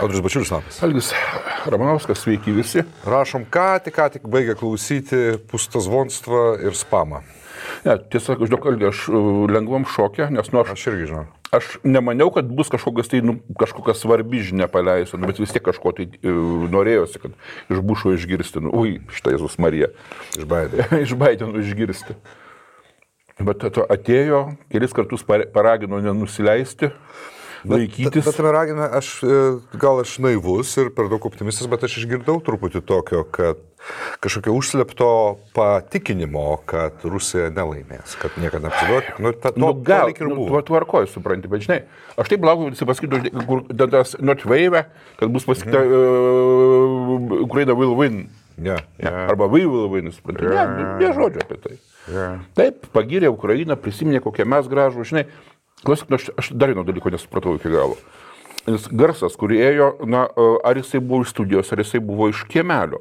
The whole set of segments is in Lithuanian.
Audrius Bačiulis Natas. Algis Ramanauskas, sveiki visi. Rašom, ką tik, ką tik baigė klausyti Pustas Vonstvą ir Spamą. Ne, tiesą sakant, žinok, Algi, aš uh, lengvam šokė, nes nu aš, Aš irgi žinau. aš nemaniau, kad bus kažkokias tai, nu, kažkokia svarbi žinia paleisiu, nu, bet vis tiek kažko tai uh, norėjosi, kad iš bušo išgirsti. Nu, ui, šitą Jėzus Marija. Išbaidė. iš Baideno išgirsti. Bet atėjo, kelis kartus paragino nenusileisti, laikytis. Bet tame ragime, aš e, gal aš naivus ir per daug optimistas, bet aš išgirdau truputį tokio, kad kažkokio užslepto patikinimo, kad Rusija nelaimės, kad niekada neapsiduot. Nu, ta, to, Nu, gal, ir nu, buvo. tuo tvarkoju, supranti, bet žinai, aš taip laukiu, visi pasakytų, žinai, kur tas not wave, kad bus pasakyta, mm. uh, Ukraina will win. Ne. Ja. Arba we will win, supranti. Ne, nu, ne žodžio apie tai. Yeah. Taip, pagirė Ukrainą, prisiminė, kokie mes gražų, žinai. Klausyk, nu, aš, aš dar vieno dalyko nesupratau iki galo. Nes garsas, kurį ėjo, na, e, ar jisai buvo iš studijos, ar jisai buvo iš kiemelio.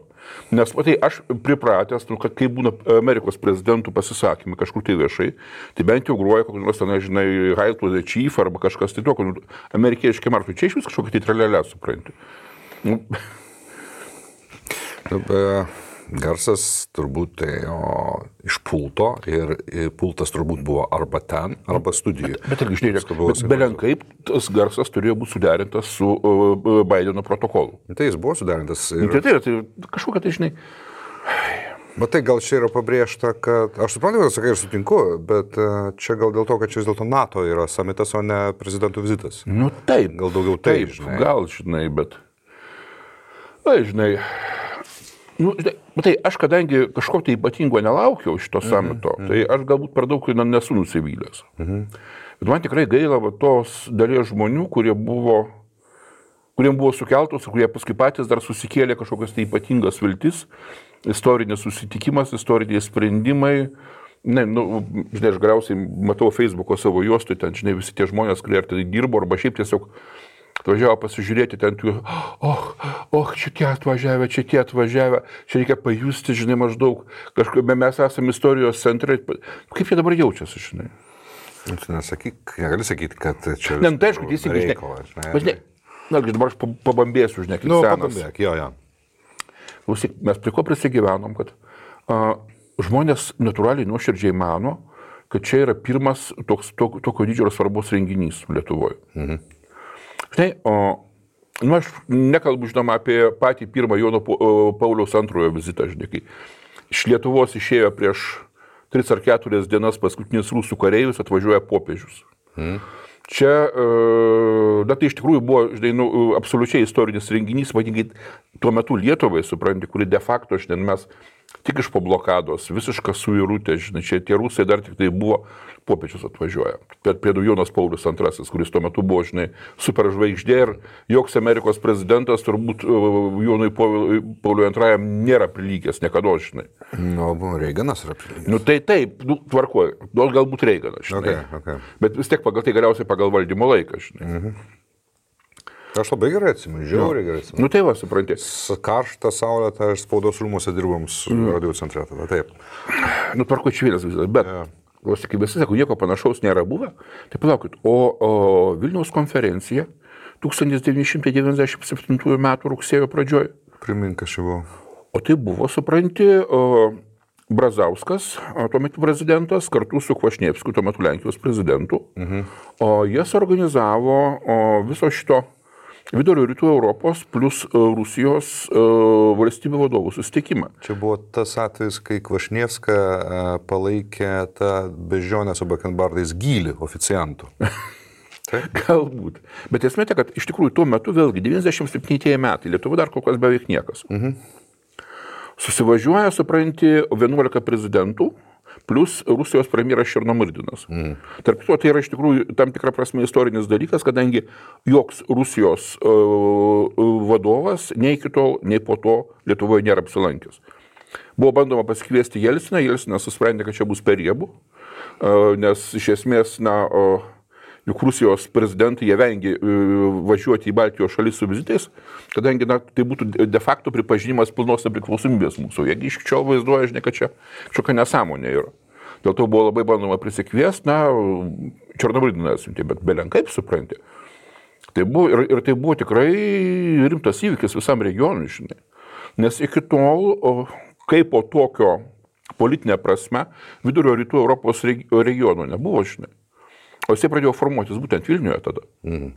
Nes, matai, aš pripratęs, nu, kad kai būna Amerikos prezidentų pasisakymai kažkur tai viešai, tai bent jau gruoja kokią nors ten, žinai, Hail to the Chief arba kažkas tai tokio, nu, amerikiečiai markai, čia iš vis kažkokia tai tralelė, supranti. Nu, Garsas turbūt ėjo iš pulto ir pultas turbūt buvo arba ten, arba studijoje. Bet irgi, žinai, Viską buvo bet belenkaip tas garsas turėjo būti suderintas su uh, Bideno protokolu. Tai jis buvo sudarintas. Ir... Ir, Tai, tai, tai kažkokia tai, žinai, bet tai gal čia yra pabrėžta, kad aš suprantu, kad sakai ir sutinku, bet e, čia gal dėl to, kad čia vis dėlto NATO yra samitas, o ne prezidentų vizitas. nu taip. Gal daugiau taip, taip, žinai. gal, žinai, bet. Na, žinai. Nu, žinai, matai, aš kadangi kažko tai ypatingo nelaukiau šito samito, mm -hmm. tai aš galbūt per daug na, nesu nusivylęs. Mm -hmm. Bet man tikrai gaila va, tos dalies žmonių, kurie buvo kuriems buvo sukeltos, kurie paskui patys dar susikėlė kažkokias tai ypatingas viltis, istorinis susitikimas, istoriniai sprendimai. Ne, nu, žinai, aš galiausiai matau Facebook'o savo juostų, ten, žinai, visi tie žmonės, kurie ar tai dirbo, arba šiaip tiesiog atvažiavo pasižiūrėti ten, tų, oh, oh, čia tie atvažiavę, čia tie atvažiavę, čia reikia pajusti, žinai, maždaug, kažkaip mes esame istorijos centrai. Kaip jie dabar jaučiasi, žinai? Nu, nesakyk, negali sakyti, kad čia... Ne, nu, tai aišku, teisingai, žinai. reikalas, Bet, žinai, na, dabar aš pa- pabambėsiu, žinai, kaip Nu, pabambėk, jo, jo. Klausyk, mes prie ko prisigyvenom, kad a, žmonės natūraliai nuoširdžiai mano, kad čia yra pirmas toks, to, tokio didžio ir svarbus renginys Lietuvoje. Mhm. Štai, o, nu aš nekalbu, žinoma, apie patį pirmą Jono Pauliaus antrojo vizitą, žinai, kai iš Lietuvos išėjo prieš 3 ar 4 dienas paskutinis rusų kareivis atvažiuoja popiežius. Mhm. Čia, e, na tai iš tikrųjų buvo, žinai, nu, absoliučiai istorinis renginys, vadinkai, tuo metu Lietuvai, supranti, kuri de facto, žinai, mes tik iš po blokados, visiška suirutė, žinai, čia tie rusai dar tik tai buvo, popiečius atvažiuoja. Prie Jonas Paulius II, kuris tuo metu buvo, žinai, superžvaigždė ir joks Amerikos prezidentas turbūt e, Jonui Pauliui II nėra prilygęs, niekada, žinai. Nu, buvo Reiganas yra prilygęs. Nu tai taip, nu, tvarkoju, nors galbūt Reiganas, žinai. Okay, okay. Bet vis tiek pagal tai galiausiai pagal valdymo laiką, žinai. Mhm. Aš labai gerai atsimenu, žiauriai gerai atsimenu. Nu tai va, supranti. Karštą saulę, tai aš spaudos rūmose dirbom su mm. radio centre tada, taip. Nu tvarko čvilės visas, bet. Jo. Yeah. Kaip visi sako, nieko panašaus nėra buvę. Tai palaukit, o, o Vilniaus konferencija 1997 m. rugsėjo pradžioje. Primink, aš jau. O tai buvo, supranti, o, Brazauskas, tuo metu prezidentas, kartu su Kvašnievskiu, tuo metu Lenkijos prezidentu. Mhm. O jie suorganizavo o, viso šito vidurio rytų Europos plus e, Rusijos e, valstybių vadovų susitikimą. Čia buvo tas atvejis, kai Kvašnievska e, palaikė tą bežionę su Bakenbardais gylį oficiantų. Galbūt. Bet esmė ta, kad iš tikrųjų tuo metu vėlgi 97 metai, Lietuva dar kol kas beveik niekas. Mhm. Susivažiuoja, supranti, 11 prezidentų plus Rusijos premjeras Černomyrdinas. Mhm. Tarp to tai yra iš tikrųjų tam tikra prasme istorinis dalykas, kadangi joks Rusijos uh, vadovas nei iki tol, nei po to Lietuvoje nėra apsilankęs. Buvo bandoma pasikviesti Jelsiną, Jelsinas susprendė, kad čia bus per riebų, uh, nes iš esmės, na, uh, juk Rusijos prezidentai jie vengia e, važiuoti į Baltijos šalis su vizitais, kadangi na, tai būtų de facto pripažinimas pilnos nepriklausomybės mūsų. Jie iš čia vaizduoja, žinai, kad čia kažkokia nesąmonė yra. Dėl to buvo labai bandoma prisikviesti, na, Černobyliną atsiuntė, bet belenkaip supranti. Tai buvo, ir, ir tai buvo tikrai rimtas įvykis visam regionui, žinai. Nes iki tol, kaip po tokio politinė prasme, vidurio rytų Europos regiono nebuvo, žinai. O jisai pradėjo formuotis būtent Vilniuje tada. Mhm.